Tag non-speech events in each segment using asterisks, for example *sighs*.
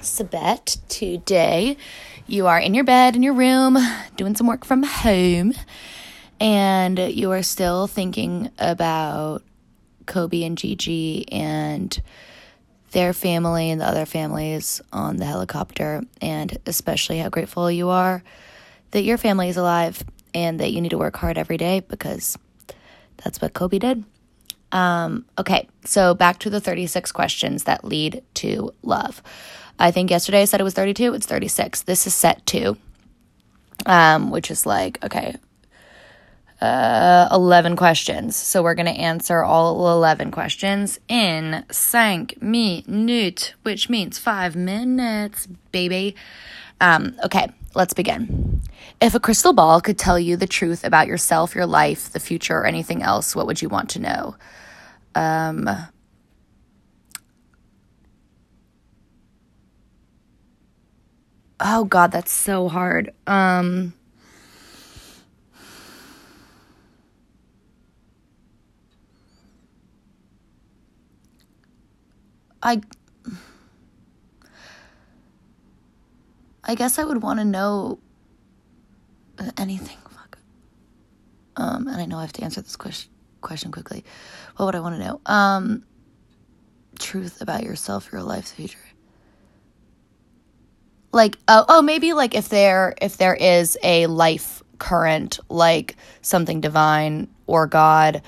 Sabet. Today, you are in your bed in your room doing some work from home, and you are still thinking about Kobe and Gigi and their family and the other families on the helicopter, and especially how grateful you are that your family is alive and that you need to work hard every day because that's what Kobe did. Um, okay, so back to the 36 questions that lead to love. I think yesterday I said it was 32, it's 36. This is set two, um, which is like, okay, uh, 11 questions. So we're going to answer all 11 questions in cinq minutes, which means five minutes, baby. Um, okay, let's begin. If a crystal ball could tell you the truth about yourself, your life, the future, or anything else, what would you want to know? Um, oh God, that's so hard. Um, I I guess I would want to know anything. Fuck. Um, and I know I have to answer this question question quickly. What would I want to know? Um, truth about yourself, your life's future. Like, uh, oh, maybe like if there if there is a life current, like something divine or God,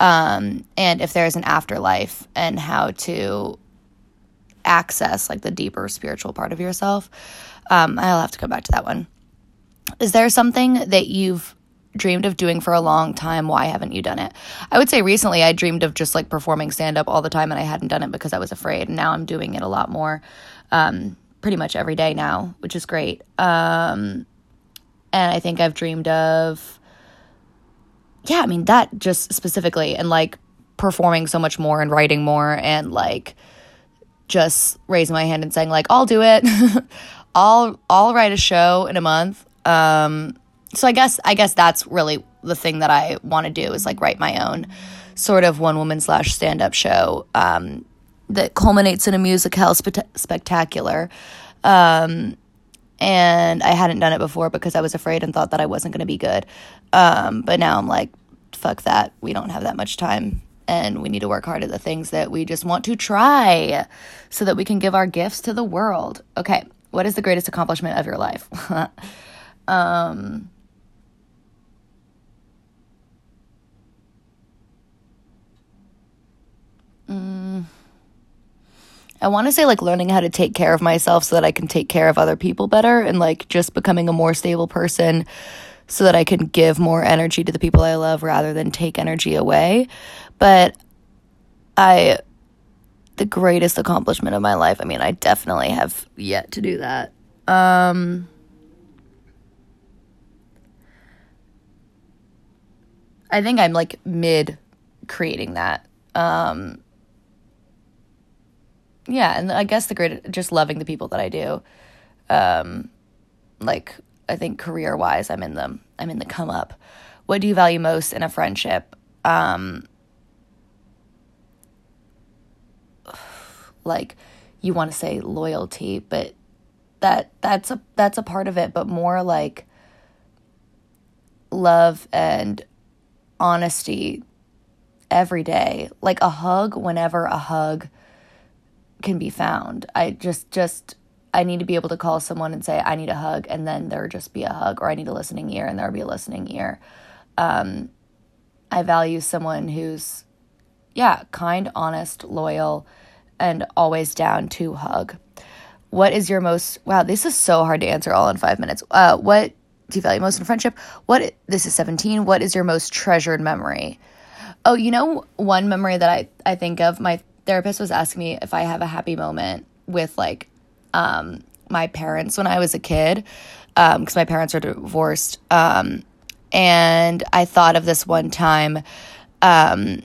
um, and if there is an afterlife, and how to access like the deeper spiritual part of yourself. Um, I'll have to come back to that one. Is there something that you've dreamed of doing for a long time? Why haven't you done it? I would say recently I dreamed of just like performing stand up all the time and I hadn't done it because I was afraid. And now I'm doing it a lot more, um, pretty much every day now, which is great. Um, and I think I've dreamed of, yeah, I mean, that just specifically and like performing so much more and writing more and like just raising my hand and saying like, I'll do it. *laughs* I'll I'll write a show in a month. Um, so I guess I guess that's really the thing that I want to do is like write my own sort of one woman slash stand up show um, that culminates in a musical spe- spectacular. Um, and I hadn't done it before because I was afraid and thought that I wasn't going to be good. Um, but now I'm like, fuck that. We don't have that much time. And we need to work hard at the things that we just want to try so that we can give our gifts to the world. Okay, what is the greatest accomplishment of your life? *laughs* um, I want to say like learning how to take care of myself so that I can take care of other people better and like just becoming a more stable person so that I can give more energy to the people I love rather than take energy away. But I the greatest accomplishment of my life. I mean, I definitely have yet to do that. Um, I think I'm like mid creating that. Um, yeah, and I guess the great just loving the people that I do. Um, like I think career wise, I'm in the I'm in the come up. What do you value most in a friendship? Um, *sighs* like you want to say loyalty, but that that's a that's a part of it, but more like love and honesty every day. Like a hug whenever a hug can be found. I just just I need to be able to call someone and say I need a hug and then there just be a hug or I need a listening ear and there'll be a listening ear. Um I value someone who's yeah, kind, honest, loyal, and always down to hug. What is your most wow, this is so hard to answer all in 5 minutes. Uh what do you value most in friendship? What this is 17. What is your most treasured memory? Oh, you know one memory that I I think of my therapist was asking me if I have a happy moment with like um my parents when I was a kid um cuz my parents are divorced um and I thought of this one time um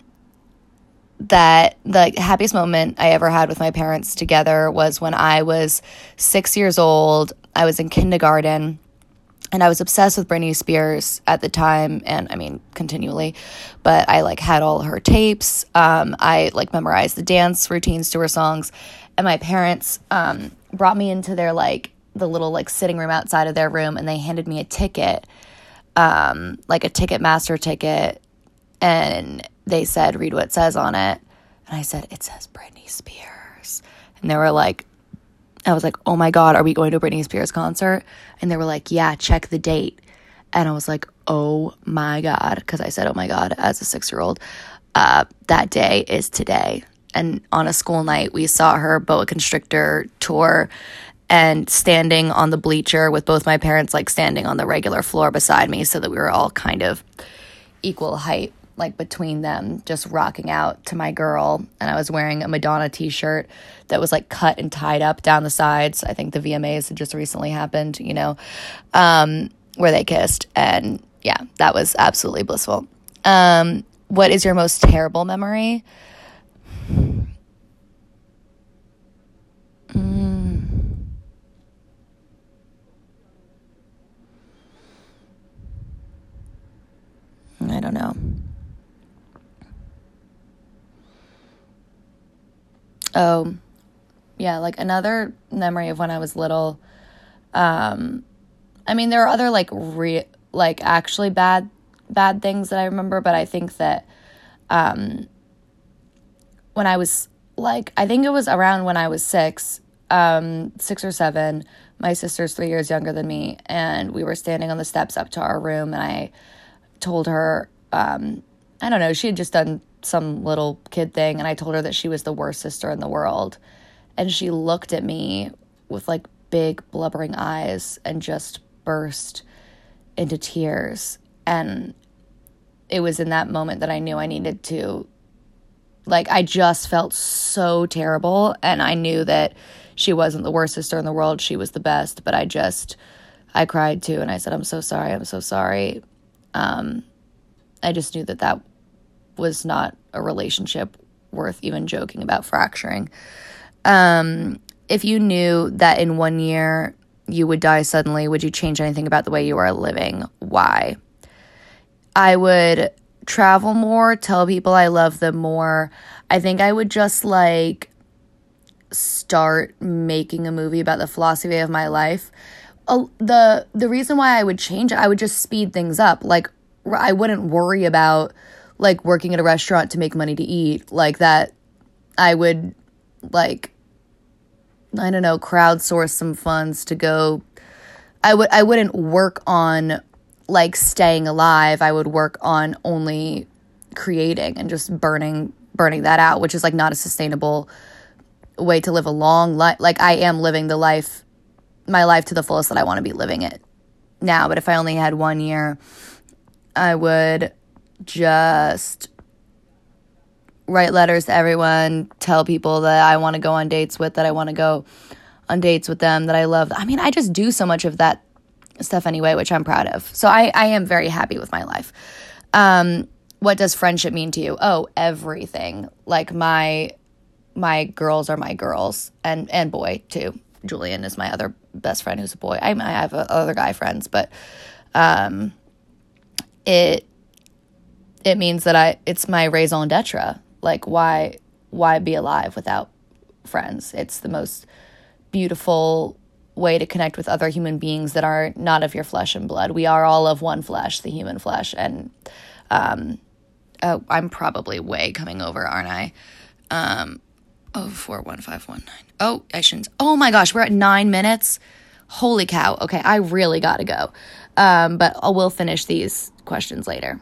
that the happiest moment I ever had with my parents together was when I was six years old. I was in kindergarten and I was obsessed with Britney Spears at the time, and I mean continually. But I like had all her tapes. Um, I like memorized the dance routines to her songs, and my parents um, brought me into their like the little like sitting room outside of their room, and they handed me a ticket, um, like a Ticketmaster ticket, and they said, "Read what says on it," and I said, "It says Britney Spears," and they were like. I was like, oh my God, are we going to Britney Spears concert? And they were like, yeah, check the date. And I was like, oh my God, because I said, oh my God, as a six year old, uh, that day is today. And on a school night, we saw her boa constrictor tour and standing on the bleacher with both my parents, like standing on the regular floor beside me, so that we were all kind of equal height like between them just rocking out to my girl. And i was wearing a madonna t-shirt that was like cut and tied up down the sides. I think the vmas had just recently happened you know um, where they kissed. And yeah that was absolutely blissful. Um, what is your most terrible memory? Mm. i don't know Oh, yeah, like another memory of when I was little. Um, I mean, there are other like re like actually bad bad things that I remember, but I think that um, when I was like, I think it was around when I was six, um, six or seven. My sister's three years younger than me, and we were standing on the steps up to our room, and I told her, um, I don't know, she had just done some little kid thing and I told her that she was the worst sister in the world. And she looked at me with like big blubbering eyes and just burst into tears. And it was in that moment that I knew I needed to like I just felt so terrible and I knew that she wasn't the worst sister in the world, she was the best, but I just I cried too and I said I'm so sorry, I'm so sorry. Um I just knew that that was not a relationship worth even joking about fracturing. Um, if you knew that in one year you would die suddenly, would you change anything about the way you are living? Why? I would travel more, tell people I love them more. I think I would just like start making a movie about the philosophy of my life. Uh, the the reason why I would change it, I would just speed things up. Like I wouldn't worry about like working at a restaurant to make money to eat like that i would like i don't know crowdsource some funds to go. I would i wouldn't work on like staying alive. I would work on only creating and just burning burning that out which is like not a sustainable way to live a long life like i am living the life my life to the fullest that i want to be living it now but if i only had one year i would just write letters to everyone, tell people that I want to go on dates with, that I want to go on dates with them, that I love. I mean, I just do so much of that stuff anyway, which I'm proud of. So I, I am very happy with my life. Um, what does friendship mean to you? Oh, everything. Like my my girls are my girls, and and boy too. Julian is my other best friend who's a boy. I, I have other guy friends, but um, it it means that I it's my raison d'etre. Like why why be alive without friends? It's the most beautiful way to connect with other human beings that are not of your flesh and blood. We are all of one flesh, the human flesh, and um, oh, I'm probably way coming over, aren't I? Um, oh four one five one nine. Oh, I shouldn't. Oh my gosh, we're at nine minutes. Holy cow. Okay, I really got to go. Um, but I will finish these questions later.